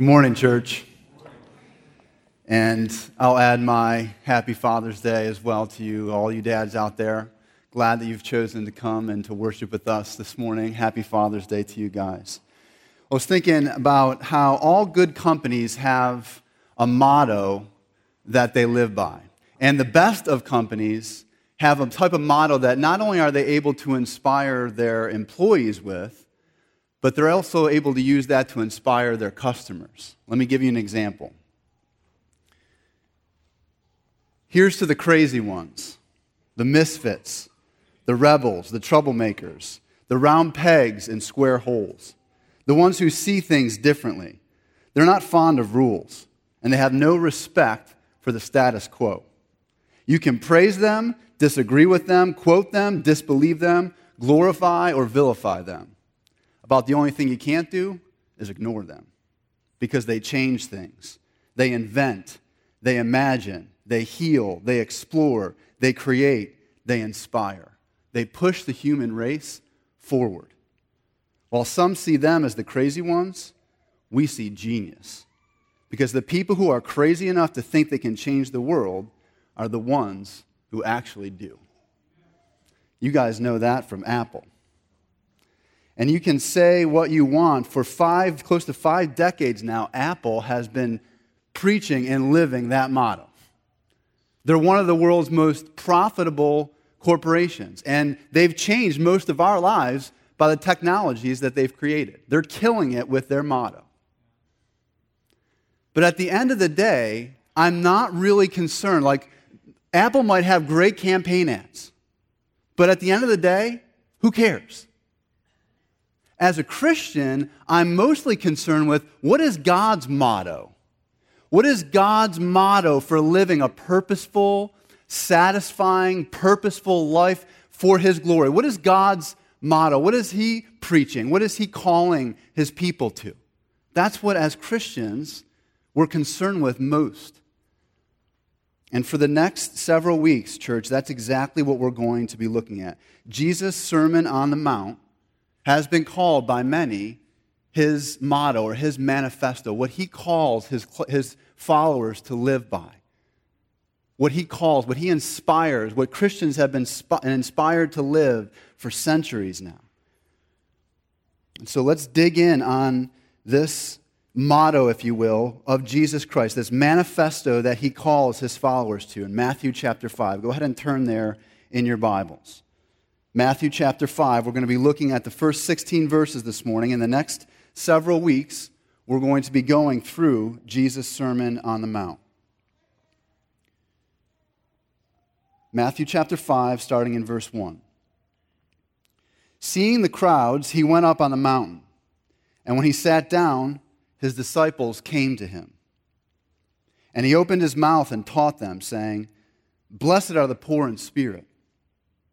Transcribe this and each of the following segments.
Good morning, church. And I'll add my happy Father's Day as well to you, all you dads out there. Glad that you've chosen to come and to worship with us this morning. Happy Father's Day to you guys. I was thinking about how all good companies have a motto that they live by. And the best of companies have a type of motto that not only are they able to inspire their employees with, but they're also able to use that to inspire their customers. Let me give you an example. Here's to the crazy ones, the misfits, the rebels, the troublemakers, the round pegs in square holes, the ones who see things differently. They're not fond of rules, and they have no respect for the status quo. You can praise them, disagree with them, quote them, disbelieve them, glorify or vilify them. About the only thing you can't do is ignore them because they change things. They invent, they imagine, they heal, they explore, they create, they inspire. They push the human race forward. While some see them as the crazy ones, we see genius. Because the people who are crazy enough to think they can change the world are the ones who actually do. You guys know that from Apple and you can say what you want. For five, close to five decades now, Apple has been preaching and living that motto. They're one of the world's most profitable corporations, and they've changed most of our lives by the technologies that they've created. They're killing it with their motto. But at the end of the day, I'm not really concerned. Like, Apple might have great campaign ads, but at the end of the day, who cares? As a Christian, I'm mostly concerned with what is God's motto? What is God's motto for living a purposeful, satisfying, purposeful life for His glory? What is God's motto? What is He preaching? What is He calling His people to? That's what, as Christians, we're concerned with most. And for the next several weeks, church, that's exactly what we're going to be looking at. Jesus' Sermon on the Mount has been called by many his motto or his manifesto, what he calls his, his followers to live by. What he calls, what he inspires, what Christians have been inspired to live for centuries now. And so let's dig in on this motto, if you will, of Jesus Christ, this manifesto that he calls his followers to in Matthew chapter 5. Go ahead and turn there in your Bibles. Matthew chapter 5. We're going to be looking at the first 16 verses this morning. In the next several weeks, we're going to be going through Jesus' Sermon on the Mount. Matthew chapter 5, starting in verse 1. Seeing the crowds, he went up on the mountain. And when he sat down, his disciples came to him. And he opened his mouth and taught them, saying, Blessed are the poor in spirit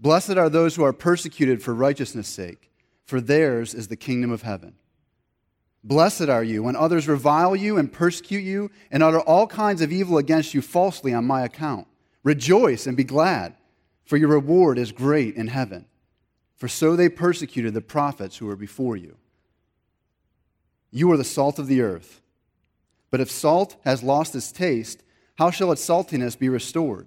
Blessed are those who are persecuted for righteousness' sake, for theirs is the kingdom of heaven. Blessed are you when others revile you and persecute you and utter all kinds of evil against you falsely on my account. Rejoice and be glad, for your reward is great in heaven. For so they persecuted the prophets who were before you. You are the salt of the earth. But if salt has lost its taste, how shall its saltiness be restored?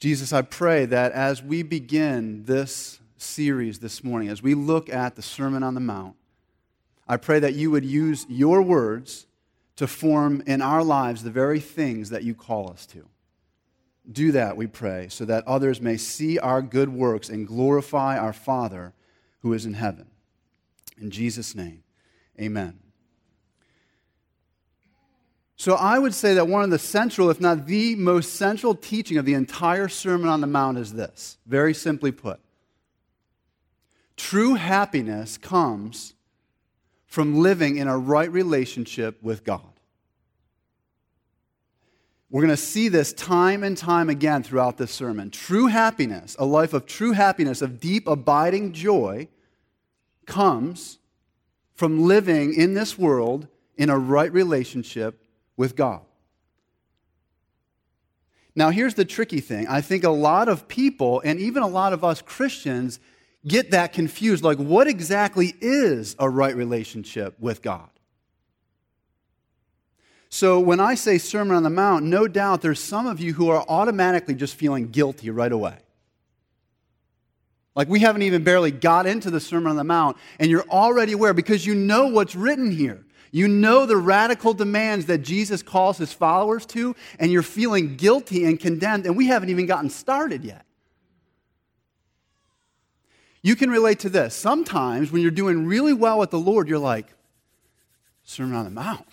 Jesus, I pray that as we begin this series this morning, as we look at the Sermon on the Mount, I pray that you would use your words to form in our lives the very things that you call us to. Do that, we pray, so that others may see our good works and glorify our Father who is in heaven. In Jesus' name, amen. So I would say that one of the central, if not the most central teaching of the entire Sermon on the Mount is this, very simply put. True happiness comes from living in a right relationship with God. We're going to see this time and time again throughout this sermon. True happiness, a life of true happiness, of deep, abiding joy, comes from living in this world in a right relationship with God. Now, here's the tricky thing. I think a lot of people, and even a lot of us Christians, get that confused. Like, what exactly is a right relationship with God? So, when I say Sermon on the Mount, no doubt there's some of you who are automatically just feeling guilty right away. Like, we haven't even barely got into the Sermon on the Mount, and you're already aware because you know what's written here. You know the radical demands that Jesus calls his followers to, and you're feeling guilty and condemned, and we haven't even gotten started yet. You can relate to this. Sometimes when you're doing really well with the Lord, you're like, Sermon on the Mount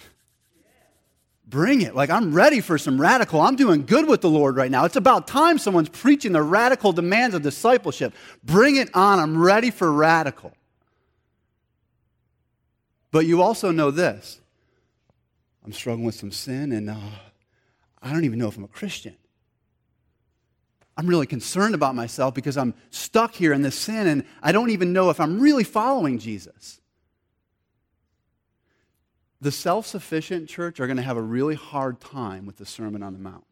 bring it. Like, I'm ready for some radical. I'm doing good with the Lord right now. It's about time someone's preaching the radical demands of discipleship. Bring it on. I'm ready for radical. But you also know this I'm struggling with some sin, and uh, I don't even know if I'm a Christian. I'm really concerned about myself because I'm stuck here in this sin, and I don't even know if I'm really following Jesus the self sufficient church are going to have a really hard time with the Sermon on the Mount.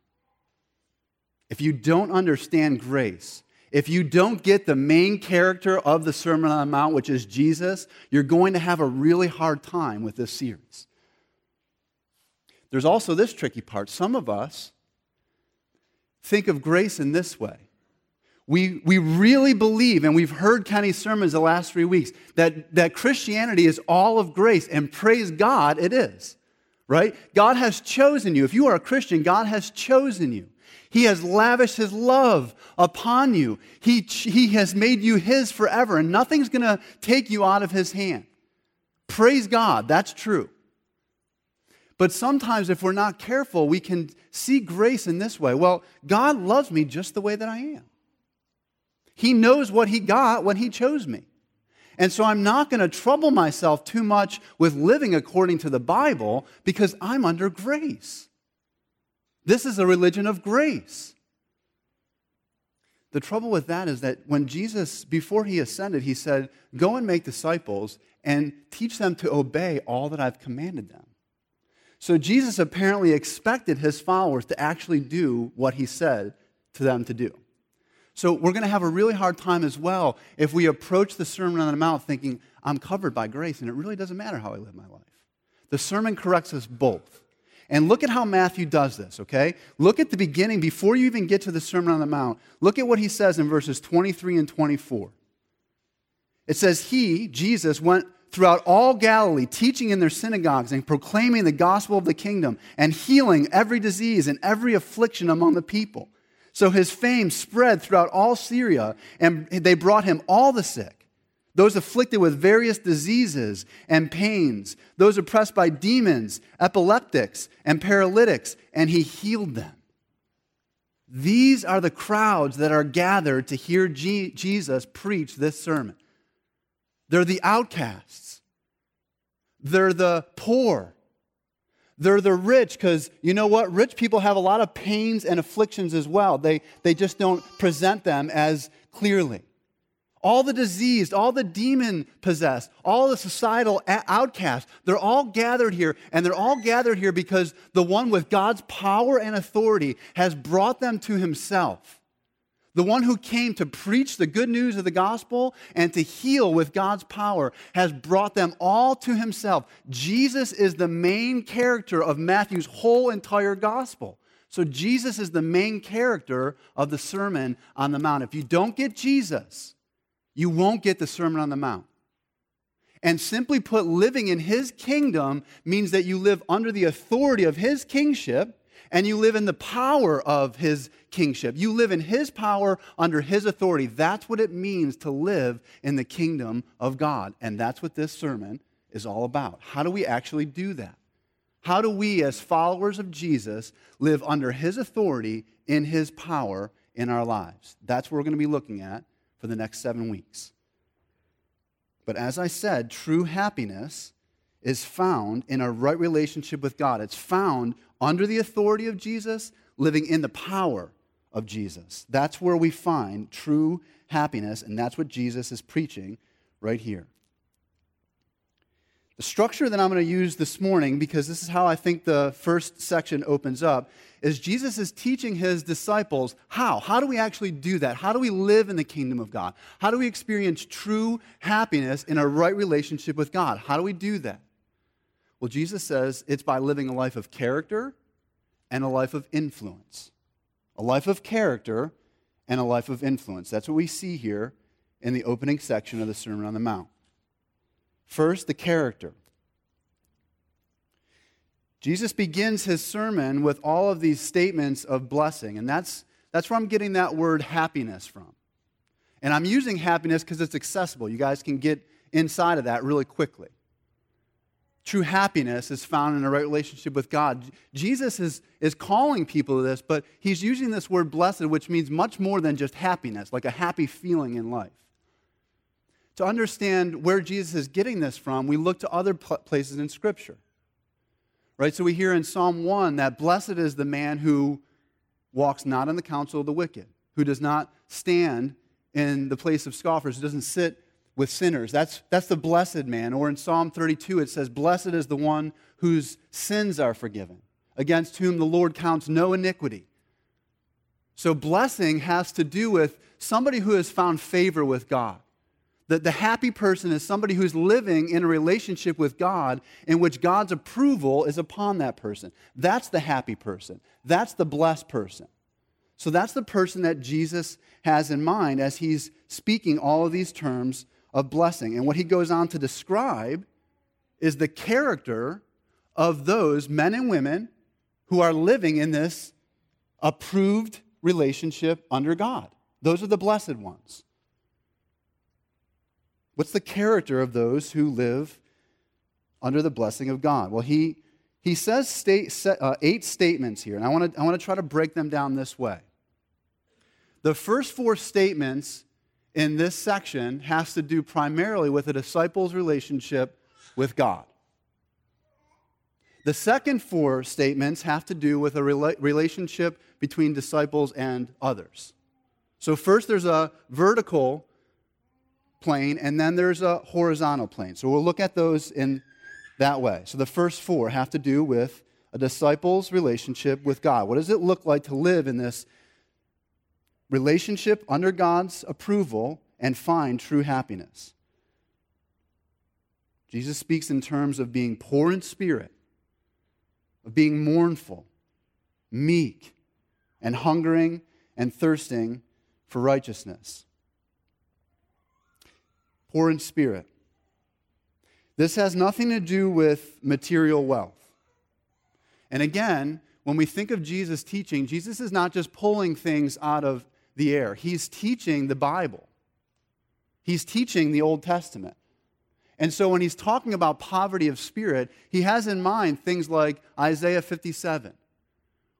If you don't understand grace, if you don't get the main character of the Sermon on the Mount, which is Jesus, you're going to have a really hard time with this series. There's also this tricky part. Some of us think of grace in this way we, we really believe, and we've heard Kenny's sermons the last three weeks, that, that Christianity is all of grace, and praise God, it is. Right? God has chosen you. If you are a Christian, God has chosen you. He has lavished His love upon you. He, he has made you His forever, and nothing's going to take you out of His hand. Praise God, that's true. But sometimes, if we're not careful, we can see grace in this way. Well, God loves me just the way that I am. He knows what He got when He chose me. And so I'm not going to trouble myself too much with living according to the Bible because I'm under grace. This is a religion of grace. The trouble with that is that when Jesus, before he ascended, he said, Go and make disciples and teach them to obey all that I've commanded them. So Jesus apparently expected his followers to actually do what he said to them to do. So we're going to have a really hard time as well if we approach the Sermon on the Mount thinking, I'm covered by grace, and it really doesn't matter how I live my life. The sermon corrects us both. And look at how Matthew does this, okay? Look at the beginning, before you even get to the Sermon on the Mount, look at what he says in verses 23 and 24. It says, He, Jesus, went throughout all Galilee, teaching in their synagogues and proclaiming the gospel of the kingdom and healing every disease and every affliction among the people. So his fame spread throughout all Syria, and they brought him all the sick, those afflicted with various diseases and pains, those oppressed by demons, epileptics, and paralytics, and he healed them. These are the crowds that are gathered to hear G- Jesus preach this sermon. They're the outcasts, they're the poor, they're the rich because you know what? Rich people have a lot of pains and afflictions as well. They, they just don't present them as clearly. All the diseased, all the demon possessed, all the societal outcasts, they're all gathered here. And they're all gathered here because the one with God's power and authority has brought them to himself the one who came to preach the good news of the gospel and to heal with God's power, has brought them all to himself. Jesus is the main character of Matthew's whole entire gospel. So, Jesus is the main character of the Sermon on the Mount. If you don't get Jesus, you won't get the Sermon on the Mount. And simply put, living in his kingdom means that you live under the authority of his kingship and you live in the power of his kingship. You live in his power under his authority. That's what it means to live in the kingdom of God. And that's what this sermon is all about. How do we actually do that? How do we, as followers of Jesus, live under his authority in his power in our lives? That's what we're going to be looking at for the next seven weeks. But as I said, true happiness is found in a right relationship with God. It's found under the authority of Jesus, living in the power of Jesus. That's where we find true happiness, and that's what Jesus is preaching right here. The structure that I'm going to use this morning, because this is how I think the first section opens up, is Jesus is teaching his disciples how. How do we actually do that? How do we live in the kingdom of God? How do we experience true happiness in a right relationship with God? How do we do that? Well, Jesus says it's by living a life of character and a life of influence. A life of character and a life of influence. That's what we see here in the opening section of the Sermon on the Mount. First, the character. Jesus begins his sermon with all of these statements of blessing, and that's, that's where I'm getting that word happiness from. And I'm using happiness because it's accessible. You guys can get inside of that really quickly. True happiness is found in a right relationship with God. Jesus is, is calling people to this, but he's using this word blessed, which means much more than just happiness, like a happy feeling in life to understand where Jesus is getting this from, we look to other places in Scripture. Right? So we hear in Psalm 1 that blessed is the man who walks not in the counsel of the wicked, who does not stand in the place of scoffers, who doesn't sit with sinners. That's, that's the blessed man. Or in Psalm 32, it says, Blessed is the one whose sins are forgiven, against whom the Lord counts no iniquity. So blessing has to do with somebody who has found favor with God. The, the happy person is somebody who's living in a relationship with God in which God's approval is upon that person. That's the happy person. That's the blessed person. So that's the person that Jesus has in mind as he's speaking all of these terms of blessing. And what he goes on to describe is the character of those men and women who are living in this approved relationship under God. Those are the blessed ones. What's the character of those who live under the blessing of God? Well, he, he says state, uh, eight statements here, and I want to I wanna try to break them down this way. The first four statements in this section has to do primarily with a disciple's relationship with God. The second four statements have to do with a rela- relationship between disciples and others. So, first, there's a vertical plane, and then there's a horizontal plane. So we'll look at those in that way. So the first four have to do with a disciple's relationship with God. What does it look like to live in this relationship under God's approval and find true happiness? Jesus speaks in terms of being poor in spirit, of being mournful, meek, and hungering and thirsting for righteousness poor in spirit. This has nothing to do with material wealth. And again, when we think of Jesus teaching, Jesus is not just pulling things out of the air, he's teaching the Bible, he's teaching the Old Testament. And so when he's talking about poverty of spirit, he has in mind things like Isaiah 57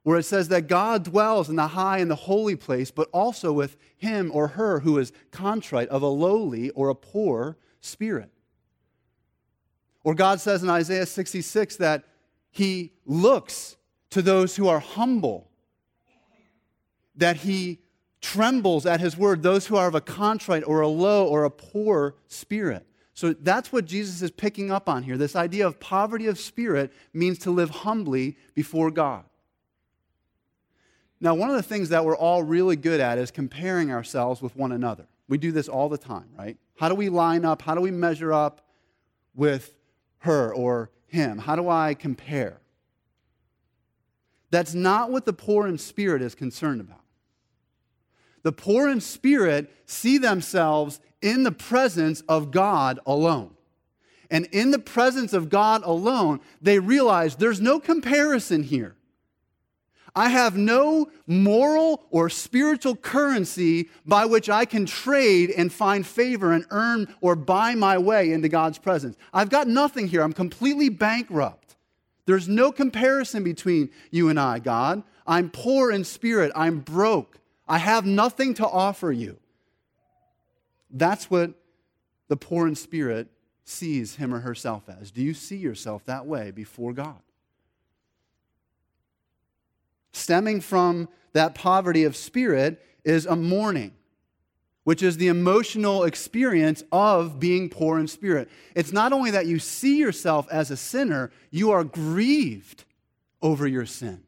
where it says that God dwells in the high and the holy place, but also with him or her who is contrite, of a lowly or a poor spirit. Or God says in Isaiah 66 that he looks to those who are humble, that he trembles at his word, those who are of a contrite or a low or a poor spirit. So that's what Jesus is picking up on here. This idea of poverty of spirit means to live humbly before God. Now, one of the things that we're all really good at is comparing ourselves with one another. We do this all the time, right? How do we line up? How do we measure up with her or him? How do I compare? That's not what the poor in spirit is concerned about. The poor in spirit see themselves in the presence of God alone. and in the presence of God alone, they realize there's no comparison here. I have no moral or spiritual currency by which I can trade and find favor and earn or buy my way into God's presence. I've got nothing here. I'm completely bankrupt. There's no comparison between you and I, God. I'm poor in spirit. I'm broke. I have nothing to offer you. That's what the poor in spirit sees him or herself as. Do you see yourself that way before God? Stemming from that poverty of spirit is a mourning, which is the emotional experience of being poor in spirit. It's not only that you see yourself as a sinner, you are grieved over your sin.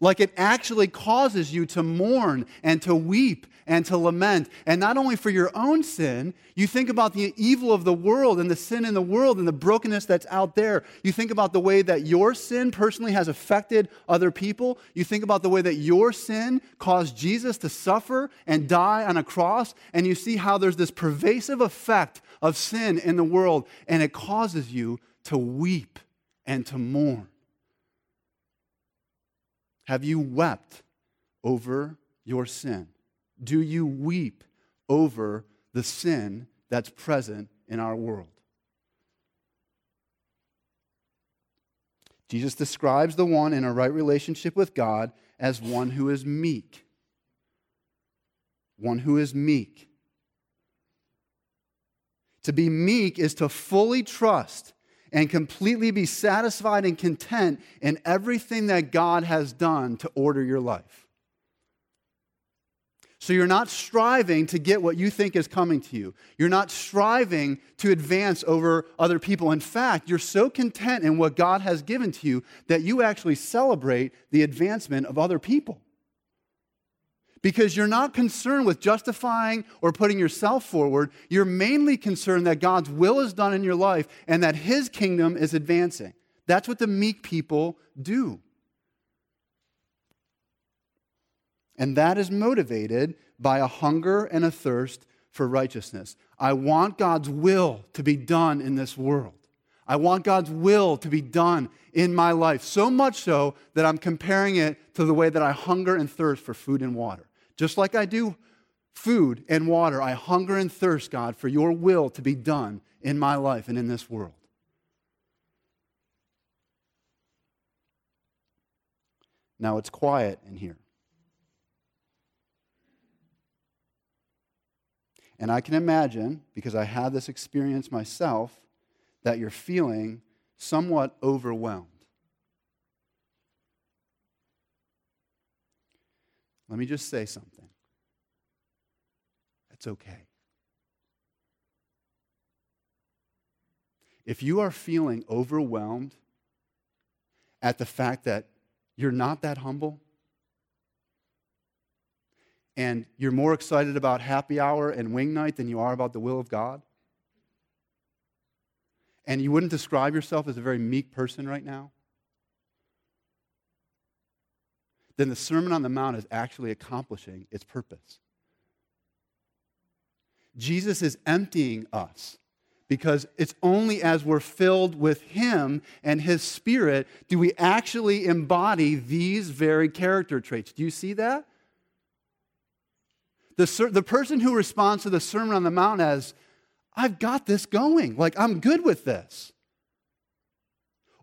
Like it actually causes you to mourn and to weep and to lament. And not only for your own sin, you think about the evil of the world and the sin in the world and the brokenness that's out there. You think about the way that your sin personally has affected other people. You think about the way that your sin caused Jesus to suffer and die on a cross. And you see how there's this pervasive effect of sin in the world, and it causes you to weep and to mourn. Have you wept over your sin? Do you weep over the sin that's present in our world? Jesus describes the one in a right relationship with God as one who is meek. One who is meek. To be meek is to fully trust and completely be satisfied and content in everything that God has done to order your life. So you're not striving to get what you think is coming to you. You're not striving to advance over other people. In fact, you're so content in what God has given to you that you actually celebrate the advancement of other people because you're not concerned with justifying or putting yourself forward. You're mainly concerned that God's will is done in your life and that His kingdom is advancing. That's what the meek people do. And that is motivated by a hunger and a thirst for righteousness. I want God's will to be done in this world. I want God's will to be done in my life, so much so that I'm comparing it to the way that I hunger and thirst for food and water. Just like I do food and water, I hunger and thirst, God, for your will to be done in my life and in this world. Now it's quiet in here. And I can imagine, because I had this experience myself, that you're feeling somewhat overwhelmed. Let me just say something. That's okay. If you are feeling overwhelmed at the fact that you're not that humble, and you're more excited about happy hour and wing night than you are about the will of God, and you wouldn't describe yourself as a very meek person right now, then the Sermon on the Mount is actually accomplishing its purpose. Jesus is emptying us because it's only as we're filled with Him and His Spirit do we actually embody these very character traits. Do you see that? The, the person who responds to the Sermon on the Mount as, I've got this going, like I'm good with this.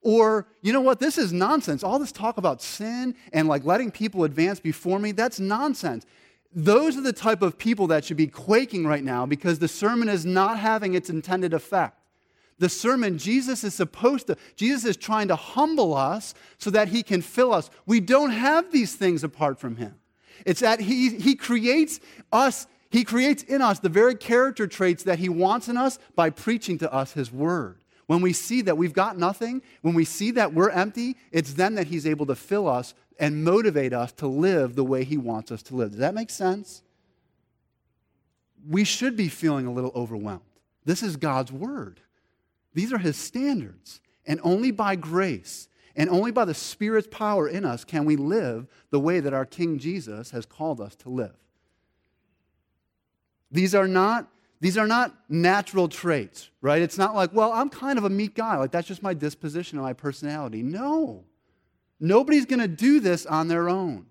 Or, you know what, this is nonsense. All this talk about sin and like letting people advance before me, that's nonsense. Those are the type of people that should be quaking right now because the sermon is not having its intended effect. The sermon, Jesus is supposed to, Jesus is trying to humble us so that he can fill us. We don't have these things apart from him. It's that he, he creates us, he creates in us the very character traits that he wants in us by preaching to us his word. When we see that we've got nothing, when we see that we're empty, it's then that He's able to fill us and motivate us to live the way He wants us to live. Does that make sense? We should be feeling a little overwhelmed. This is God's Word, these are His standards. And only by grace and only by the Spirit's power in us can we live the way that our King Jesus has called us to live. These are not These are not natural traits, right? It's not like, well, I'm kind of a meek guy. Like, that's just my disposition and my personality. No. Nobody's going to do this on their own.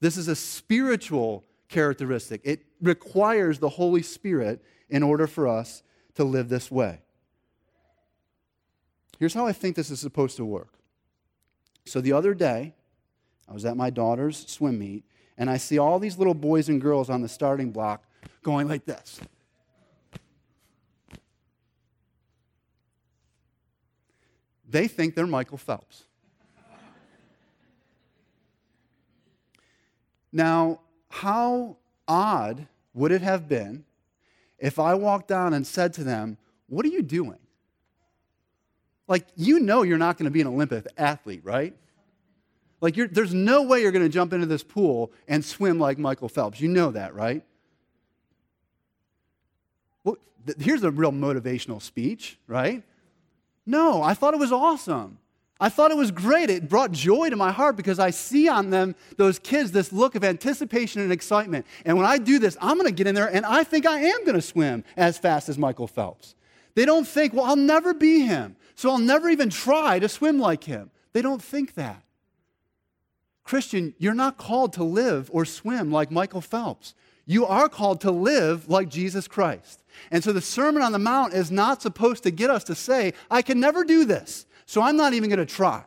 This is a spiritual characteristic. It requires the Holy Spirit in order for us to live this way. Here's how I think this is supposed to work. So the other day, I was at my daughter's swim meet, and I see all these little boys and girls on the starting block going like this. They think they're Michael Phelps. Now, how odd would it have been if I walked down and said to them, What are you doing? Like, you know you're not going to be an Olympic athlete, right? Like, there's no way you're going to jump into this pool and swim like Michael Phelps. You know that, right? Well, th- here's a real motivational speech, right? No, I thought it was awesome. I thought it was great. It brought joy to my heart because I see on them, those kids, this look of anticipation and excitement. And when I do this, I'm going to get in there and I think I am going to swim as fast as Michael Phelps. They don't think, well, I'll never be him, so I'll never even try to swim like him. They don't think that. Christian, you're not called to live or swim like Michael Phelps. You are called to live like Jesus Christ. And so the Sermon on the Mount is not supposed to get us to say, I can never do this. So I'm not even going to try.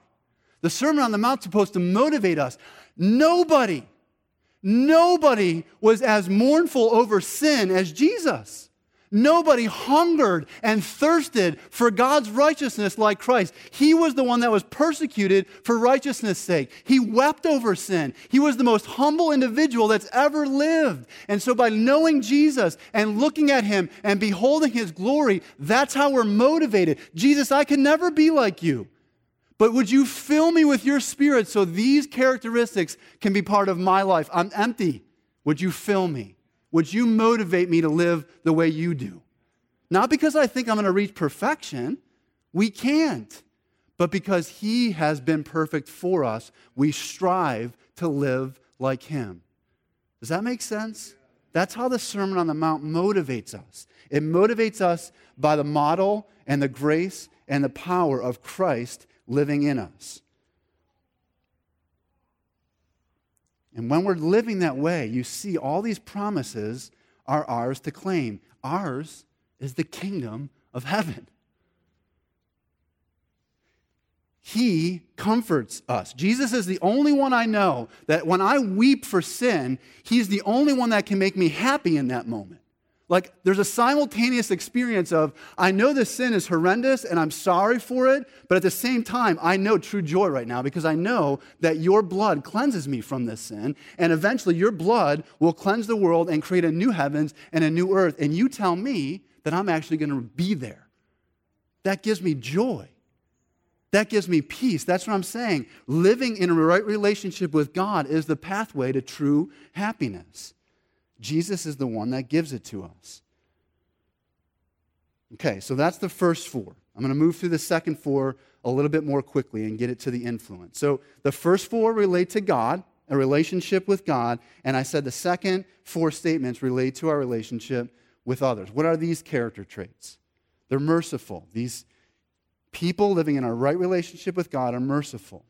The Sermon on the Mount is supposed to motivate us. Nobody, nobody was as mournful over sin as Jesus. Nobody hungered and thirsted for God's righteousness like Christ. He was the one that was persecuted for righteousness' sake. He wept over sin. He was the most humble individual that's ever lived. And so, by knowing Jesus and looking at him and beholding his glory, that's how we're motivated. Jesus, I can never be like you. But would you fill me with your spirit so these characteristics can be part of my life? I'm empty. Would you fill me? Would you motivate me to live the way you do? Not because I think I'm going to reach perfection, we can't, but because He has been perfect for us, we strive to live like Him. Does that make sense? That's how the Sermon on the Mount motivates us. It motivates us by the model and the grace and the power of Christ living in us. And when we're living that way, you see all these promises are ours to claim. Ours is the kingdom of heaven. He comforts us. Jesus is the only one I know that when I weep for sin, He's the only one that can make me happy in that moment. Like there's a simultaneous experience of, I know this sin is horrendous and I'm sorry for it, but at the same time, I know true joy right now because I know that your blood cleanses me from this sin. And eventually, your blood will cleanse the world and create a new heavens and a new earth. And you tell me that I'm actually going to be there. That gives me joy. That gives me peace. That's what I'm saying. Living in a right relationship with God is the pathway to true happiness. Jesus is the one that gives it to us. Okay, so that's the first four. I'm going to move through the second four a little bit more quickly and get it to the influence. So the first four relate to God, a relationship with God, and I said the second four statements relate to our relationship with others. What are these character traits? They're merciful. These people living in a right relationship with God are merciful,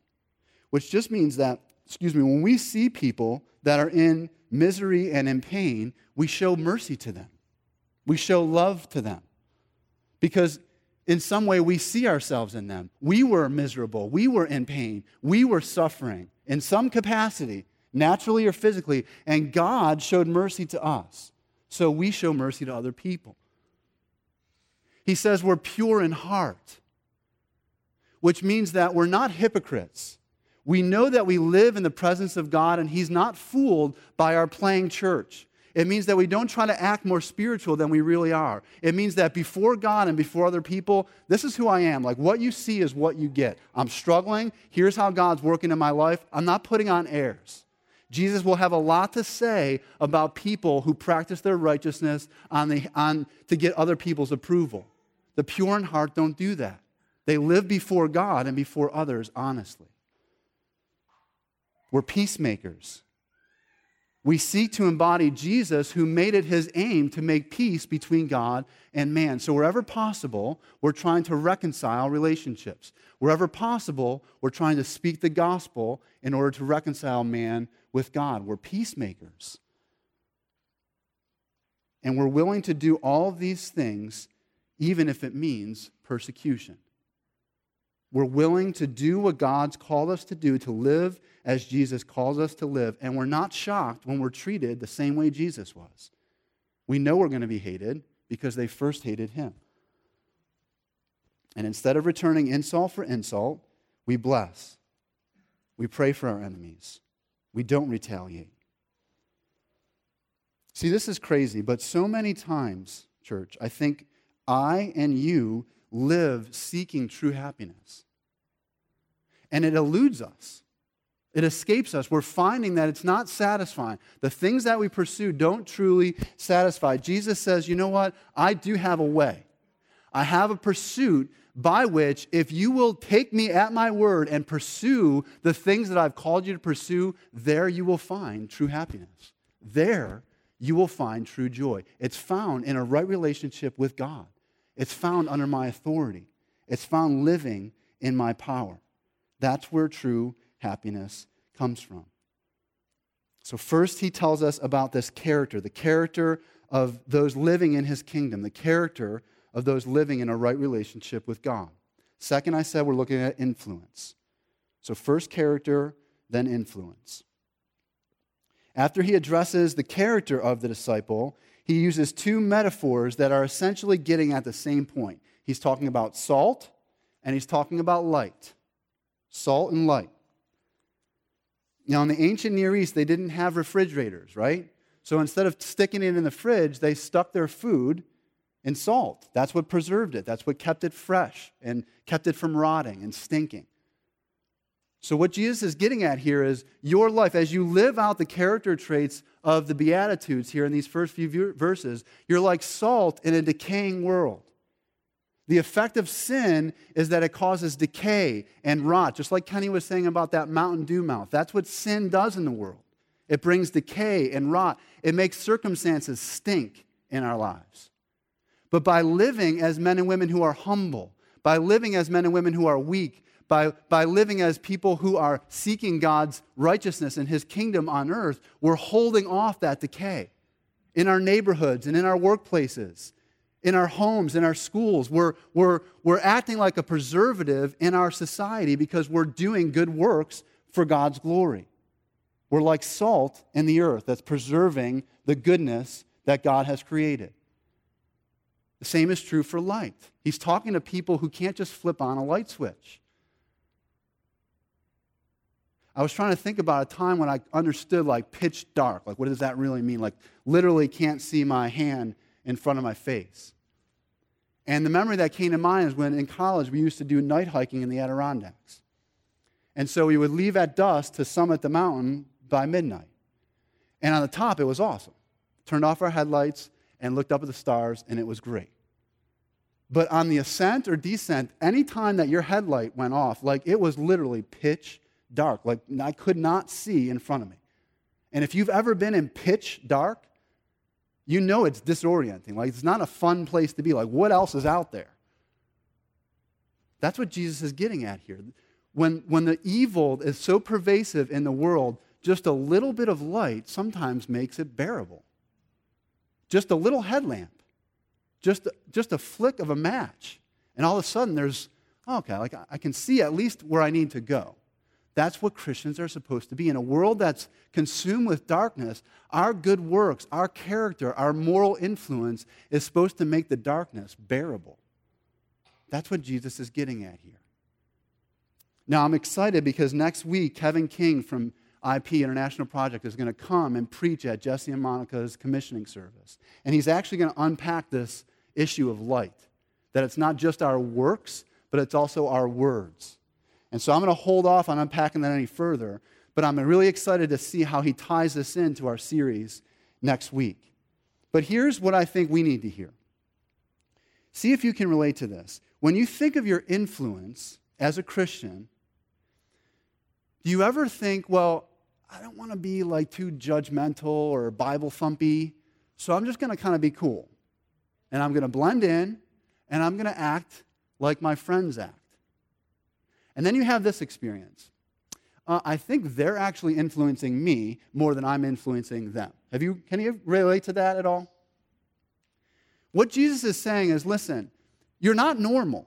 which just means that, excuse me, when we see people that are in misery and in pain, we show mercy to them. We show love to them. Because in some way we see ourselves in them. We were miserable. We were in pain. We were suffering in some capacity, naturally or physically, and God showed mercy to us. So we show mercy to other people. He says we're pure in heart, which means that we're not hypocrites we know that we live in the presence of God and He's not fooled by our playing church. It means that we don't try to act more spiritual than we really are. It means that before God and before other people, this is who I am. Like what you see is what you get. I'm struggling. Here's how God's working in my life. I'm not putting on airs. Jesus will have a lot to say about people who practice their righteousness on the, on, to get other people's approval. The pure in heart don't do that. They live before God and before others honestly. We're peacemakers. We seek to embody Jesus, who made it his aim to make peace between God and man. So, wherever possible, we're trying to reconcile relationships. Wherever possible, we're trying to speak the gospel in order to reconcile man with God. We're peacemakers. And we're willing to do all these things, even if it means persecution. We're willing to do what God's called us to do, to live as Jesus calls us to live, and we're not shocked when we're treated the same way Jesus was. We know we're going to be hated because they first hated him. And instead of returning insult for insult, we bless. We pray for our enemies. We don't retaliate. See, this is crazy, but so many times, church, I think I and you live seeking true happiness. And it eludes us. It escapes us. We're finding that it's not satisfying. The things that we pursue don't truly satisfy. Jesus says, you know what? I do have a way. I have a pursuit by which, if you will take me at my word and pursue the things that I've called you to pursue, there you will find true happiness. There you will find true joy. It's found in a right relationship with God. It's found under my authority. It's found living in my power. That's where true happiness comes from. So, first, he tells us about this character, the character of those living in his kingdom, the character of those living in a right relationship with God. Second, I said we're looking at influence. So, first character, then influence. After he addresses the character of the disciple, he uses two metaphors that are essentially getting at the same point. He's talking about salt and he's talking about light. Salt and light. Now, in the ancient Near East, they didn't have refrigerators, right? So instead of sticking it in the fridge, they stuck their food in salt. That's what preserved it, that's what kept it fresh and kept it from rotting and stinking. So, what Jesus is getting at here is your life, as you live out the character traits of the Beatitudes here in these first few verses, you're like salt in a decaying world. The effect of sin is that it causes decay and rot, just like Kenny was saying about that Mountain Dew mouth. That's what sin does in the world. It brings decay and rot, it makes circumstances stink in our lives. But by living as men and women who are humble, by living as men and women who are weak, by, by living as people who are seeking God's righteousness and his kingdom on earth, we're holding off that decay in our neighborhoods and in our workplaces, in our homes, in our schools. We're, we're, we're acting like a preservative in our society because we're doing good works for God's glory. We're like salt in the earth that's preserving the goodness that God has created. The same is true for light. He's talking to people who can't just flip on a light switch. I was trying to think about a time when I understood like pitch dark. Like, what does that really mean? Like, literally can't see my hand in front of my face. And the memory that came to mind is when in college we used to do night hiking in the Adirondacks. And so we would leave at dusk to summit the mountain by midnight. And on the top, it was awesome. Turned off our headlights and looked up at the stars, and it was great. But on the ascent or descent, any time that your headlight went off, like it was literally pitch dark. Like I could not see in front of me. And if you've ever been in pitch dark, you know it's disorienting. Like it's not a fun place to be. Like what else is out there? That's what Jesus is getting at here. When, when the evil is so pervasive in the world, just a little bit of light sometimes makes it bearable. Just a little headlamp, just, just a flick of a match. And all of a sudden, there's, okay, like I can see at least where I need to go. That's what Christians are supposed to be. In a world that's consumed with darkness, our good works, our character, our moral influence is supposed to make the darkness bearable. That's what Jesus is getting at here. Now, I'm excited because next week, Kevin King from IP International Project is going to come and preach at Jesse and Monica's commissioning service. And he's actually going to unpack this issue of light that it's not just our works, but it's also our words. And so I'm going to hold off on unpacking that any further, but I'm really excited to see how he ties this into our series next week. But here's what I think we need to hear. See if you can relate to this. When you think of your influence as a Christian, do you ever think, well, I don't want to be like too judgmental or Bible thumpy. So I'm just going to kind of be cool. And I'm going to blend in and I'm going to act like my friends act. And then you have this experience. Uh, I think they're actually influencing me more than I'm influencing them. Have you, can you relate to that at all? What Jesus is saying is listen, you're not normal.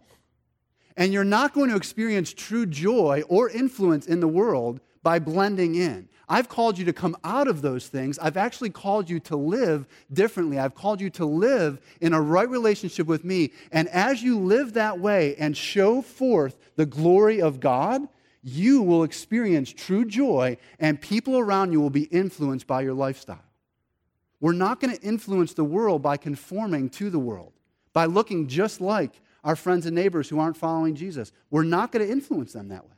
And you're not going to experience true joy or influence in the world by blending in. I've called you to come out of those things. I've actually called you to live differently. I've called you to live in a right relationship with me. And as you live that way and show forth the glory of God, you will experience true joy, and people around you will be influenced by your lifestyle. We're not going to influence the world by conforming to the world, by looking just like our friends and neighbors who aren't following Jesus. We're not going to influence them that way.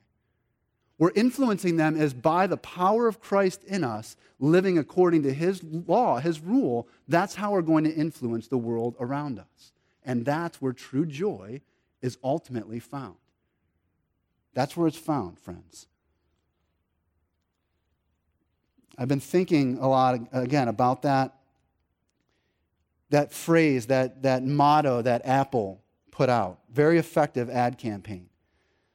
We're influencing them as by the power of Christ in us, living according to his law, his rule. That's how we're going to influence the world around us. And that's where true joy is ultimately found. That's where it's found, friends. I've been thinking a lot, again, about that, that phrase, that, that motto that Apple put out. Very effective ad campaign.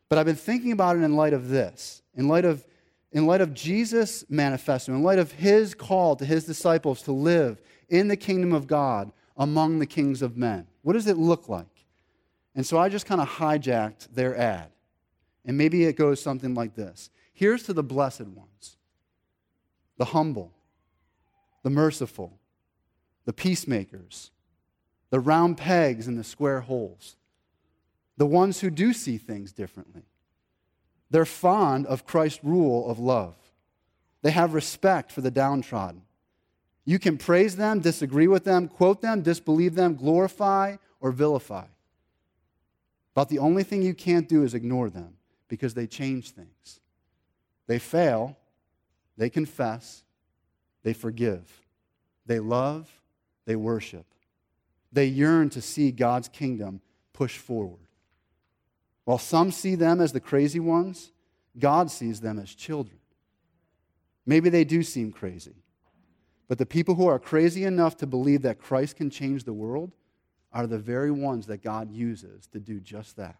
But I've been thinking about it in light of this, in light of, in light of Jesus' manifesto, in light of his call to his disciples to live in the kingdom of God among the kings of men. What does it look like? And so I just kind of hijacked their ad. And maybe it goes something like this Here's to the blessed ones, the humble, the merciful, the peacemakers, the round pegs in the square holes, the ones who do see things differently. They're fond of Christ's rule of love. They have respect for the downtrodden. You can praise them, disagree with them, quote them, disbelieve them, glorify, or vilify. But the only thing you can't do is ignore them because they change things. They fail, they confess, they forgive, they love, they worship. They yearn to see God's kingdom push forward. While some see them as the crazy ones, God sees them as children. Maybe they do seem crazy. But the people who are crazy enough to believe that Christ can change the world are the very ones that God uses to do just that.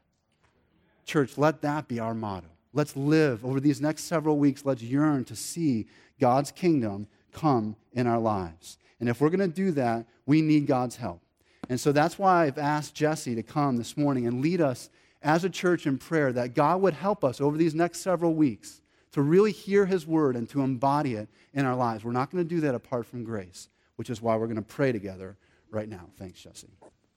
Church, let that be our motto. Let's live over these next several weeks. Let's yearn to see God's kingdom come in our lives. And if we're going to do that, we need God's help. And so that's why I've asked Jesse to come this morning and lead us as a church in prayer that God would help us over these next several weeks to really hear his word and to embody it in our lives. We're not going to do that apart from grace, which is why we're going to pray together right now. Thanks, Jesse.